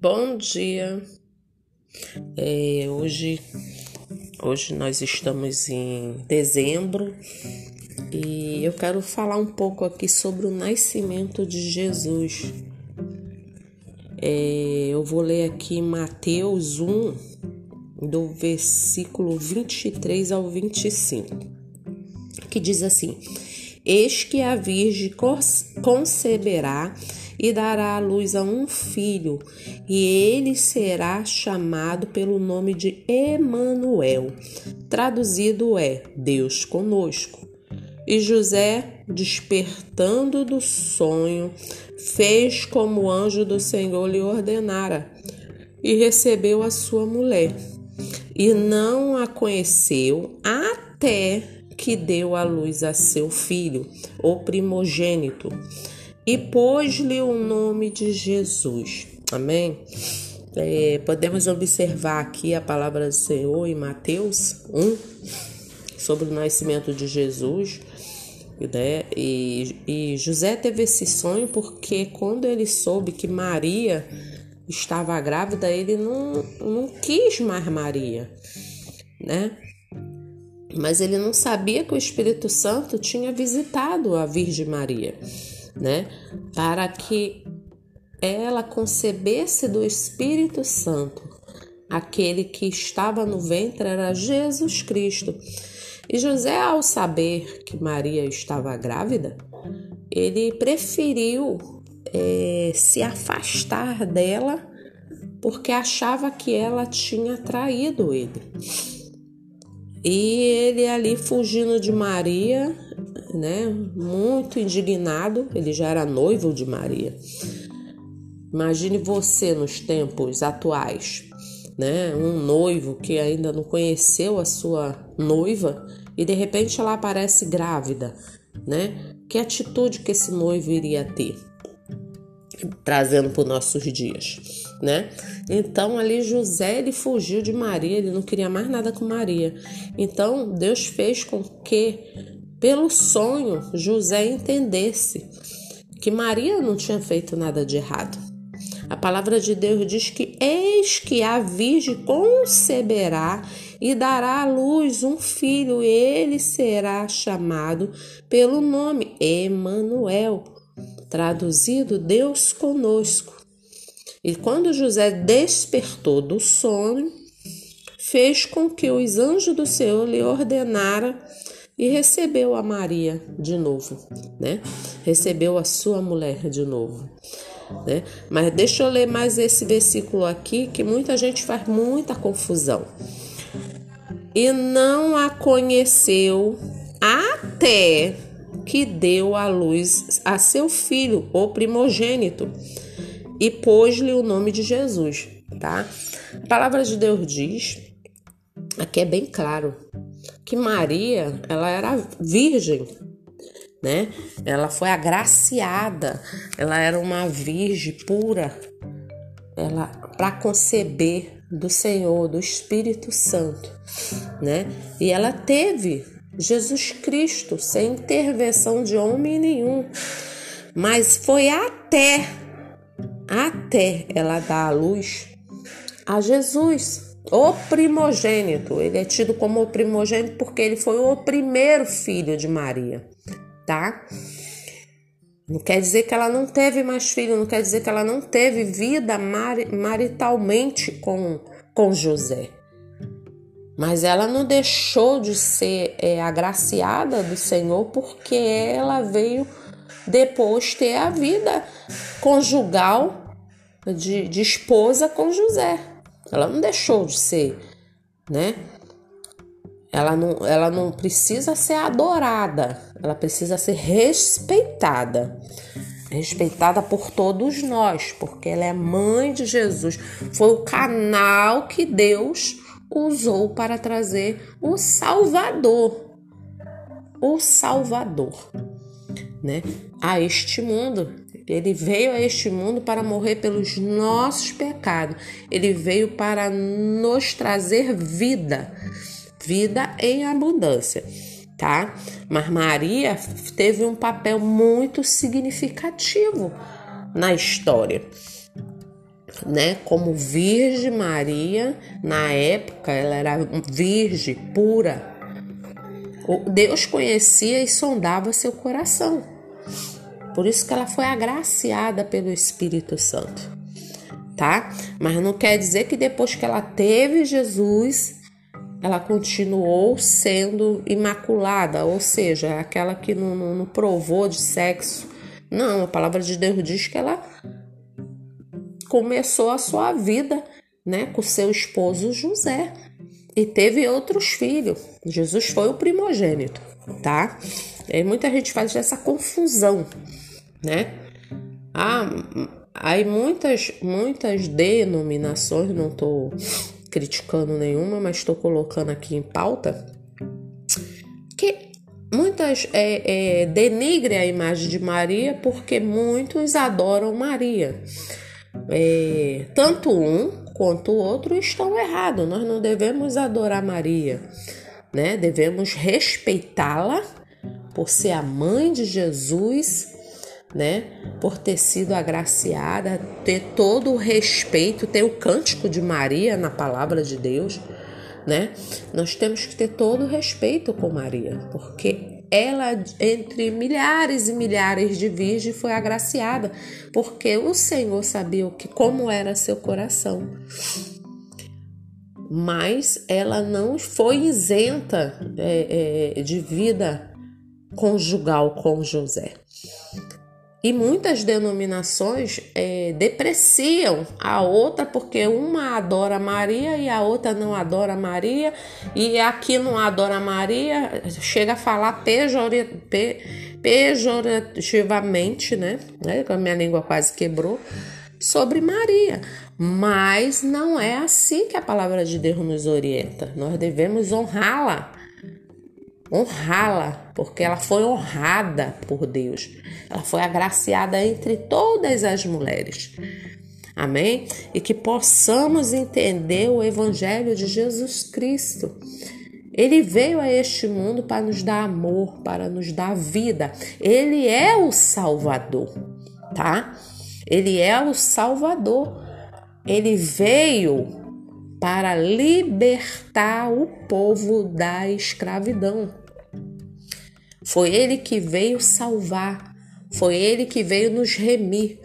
Bom dia. É, hoje, hoje nós estamos em dezembro e eu quero falar um pouco aqui sobre o nascimento de Jesus. É, eu vou ler aqui Mateus 1, do versículo 23 ao 25, que diz assim: Eis que a Virgem conceberá e dará à luz a um filho, e ele será chamado pelo nome de Emanuel. Traduzido é Deus conosco. E José, despertando do sonho, fez como o anjo do Senhor lhe ordenara, e recebeu a sua mulher. E não a conheceu até que deu à luz a seu filho, o primogênito e pôs-lhe o nome de Jesus. Amém? É, podemos observar aqui a palavra do Senhor em Mateus 1 sobre o nascimento de Jesus. Né? E, e José teve esse sonho porque quando ele soube que Maria estava grávida, ele não, não quis mais Maria, né? Mas ele não sabia que o Espírito Santo tinha visitado a Virgem Maria né? Para que ela concebesse do Espírito Santo. Aquele que estava no ventre era Jesus Cristo. E José, ao saber que Maria estava grávida, ele preferiu é, se afastar dela porque achava que ela tinha traído ele. E ele ali fugindo de Maria, né, muito indignado, ele já era noivo de Maria. Imagine você nos tempos atuais, né, um noivo que ainda não conheceu a sua noiva e de repente ela aparece grávida, né? Que atitude que esse noivo iria ter? Trazendo para os nossos dias, né? Então ali José ele fugiu de Maria, ele não queria mais nada com Maria. Então Deus fez com que pelo sonho, José entendesse que Maria não tinha feito nada de errado. A palavra de Deus diz que eis que a virgem conceberá e dará à luz um filho, e ele será chamado pelo nome Emanuel, traduzido Deus conosco. E quando José despertou do sono, fez com que os anjos do Senhor lhe ordenara e recebeu a Maria de novo, né? Recebeu a sua mulher de novo, né? Mas deixa eu ler mais esse versículo aqui que muita gente faz muita confusão. E não a conheceu até que deu à luz a seu filho, o primogênito, e pôs-lhe o nome de Jesus, tá? A palavra de Deus diz, aqui é bem claro, que Maria, ela era virgem, né? Ela foi agraciada, ela era uma virgem pura, ela para conceber do Senhor, do Espírito Santo, né? E ela teve Jesus Cristo sem intervenção de homem nenhum. Mas foi até até ela dar a luz a Jesus, o primogênito. Ele é tido como o primogênito porque ele foi o primeiro filho de Maria, tá? Não quer dizer que ela não teve mais filho, não quer dizer que ela não teve vida maritalmente com, com José. Mas ela não deixou de ser é, agraciada do Senhor porque ela veio depois ter a vida conjugal de, de esposa com José. Ela não deixou de ser, né? Ela não, ela não precisa ser adorada, ela precisa ser respeitada. Respeitada por todos nós, porque ela é mãe de Jesus. Foi o canal que Deus usou para trazer o Salvador. O Salvador, né? A este mundo. Ele veio a este mundo para morrer pelos nossos pecados. Ele veio para nos trazer vida, vida em abundância, tá? Mas Maria teve um papel muito significativo na história. né? Como Virgem Maria, na época ela era virgem pura. Deus conhecia e sondava seu coração. Por isso que ela foi agraciada pelo Espírito Santo, tá? Mas não quer dizer que depois que ela teve Jesus, ela continuou sendo imaculada, ou seja, aquela que não, não, não provou de sexo. Não, a palavra de Deus diz que ela começou a sua vida, né, com seu esposo José e teve outros filhos. Jesus foi o primogênito, tá? E muita gente faz essa confusão, né? Ah, aí muitas muitas denominações, não tô criticando nenhuma, mas estou colocando aqui em pauta que muitas é, é, denigre a imagem de Maria porque muitos adoram Maria é, tanto um quanto o outro estão errados. Nós não devemos adorar Maria, né? Devemos respeitá-la por ser a mãe de Jesus, né? Por ter sido agraciada, ter todo o respeito, ter o cântico de Maria na palavra de Deus, né? Nós temos que ter todo o respeito com Maria, porque ela, entre milhares e milhares de virgens, foi agraciada, porque o Senhor sabia o que, como era seu coração. Mas ela não foi isenta é, é, de vida conjugal com José. E muitas denominações é, depreciam a outra porque uma adora Maria e a outra não adora Maria, e aqui não adora Maria, chega a falar pejorativamente, né? né? A minha língua quase quebrou, sobre Maria. Mas não é assim que a palavra de Deus nos orienta. Nós devemos honrá-la honrá-la, porque ela foi honrada por Deus. Ela foi agraciada entre todas as mulheres. Amém? E que possamos entender o Evangelho de Jesus Cristo. Ele veio a este mundo para nos dar amor, para nos dar vida. Ele é o Salvador, tá? Ele é o Salvador. Ele veio para libertar o povo da escravidão. Foi ele que veio salvar, foi ele que veio nos remir,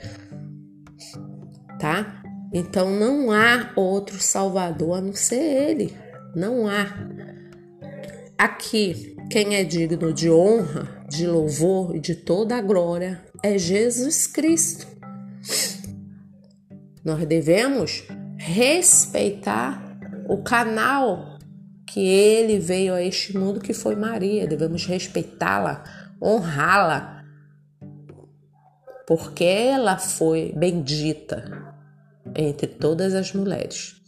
tá? Então não há outro salvador a não ser ele, não há. Aqui, quem é digno de honra, de louvor e de toda a glória é Jesus Cristo. Nós devemos respeitar o canal que ele veio a este mundo, que foi Maria. Devemos respeitá-la, honrá-la, porque ela foi bendita entre todas as mulheres.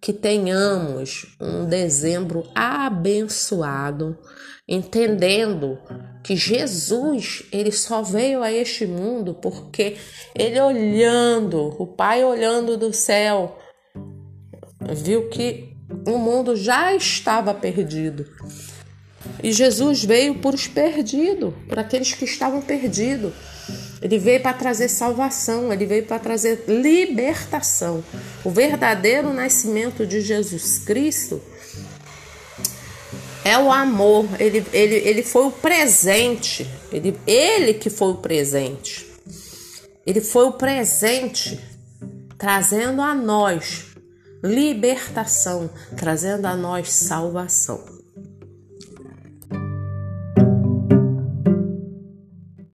Que tenhamos um dezembro abençoado, entendendo que Jesus, ele só veio a este mundo porque ele olhando, o Pai olhando do céu, viu que o mundo já estava perdido. E Jesus veio por os perdidos, por aqueles que estavam perdidos. Ele veio para trazer salvação, ele veio para trazer libertação. O verdadeiro nascimento de Jesus Cristo é o amor, ele, ele, ele foi o presente, ele, ele que foi o presente. Ele foi o presente trazendo a nós libertação, trazendo a nós salvação.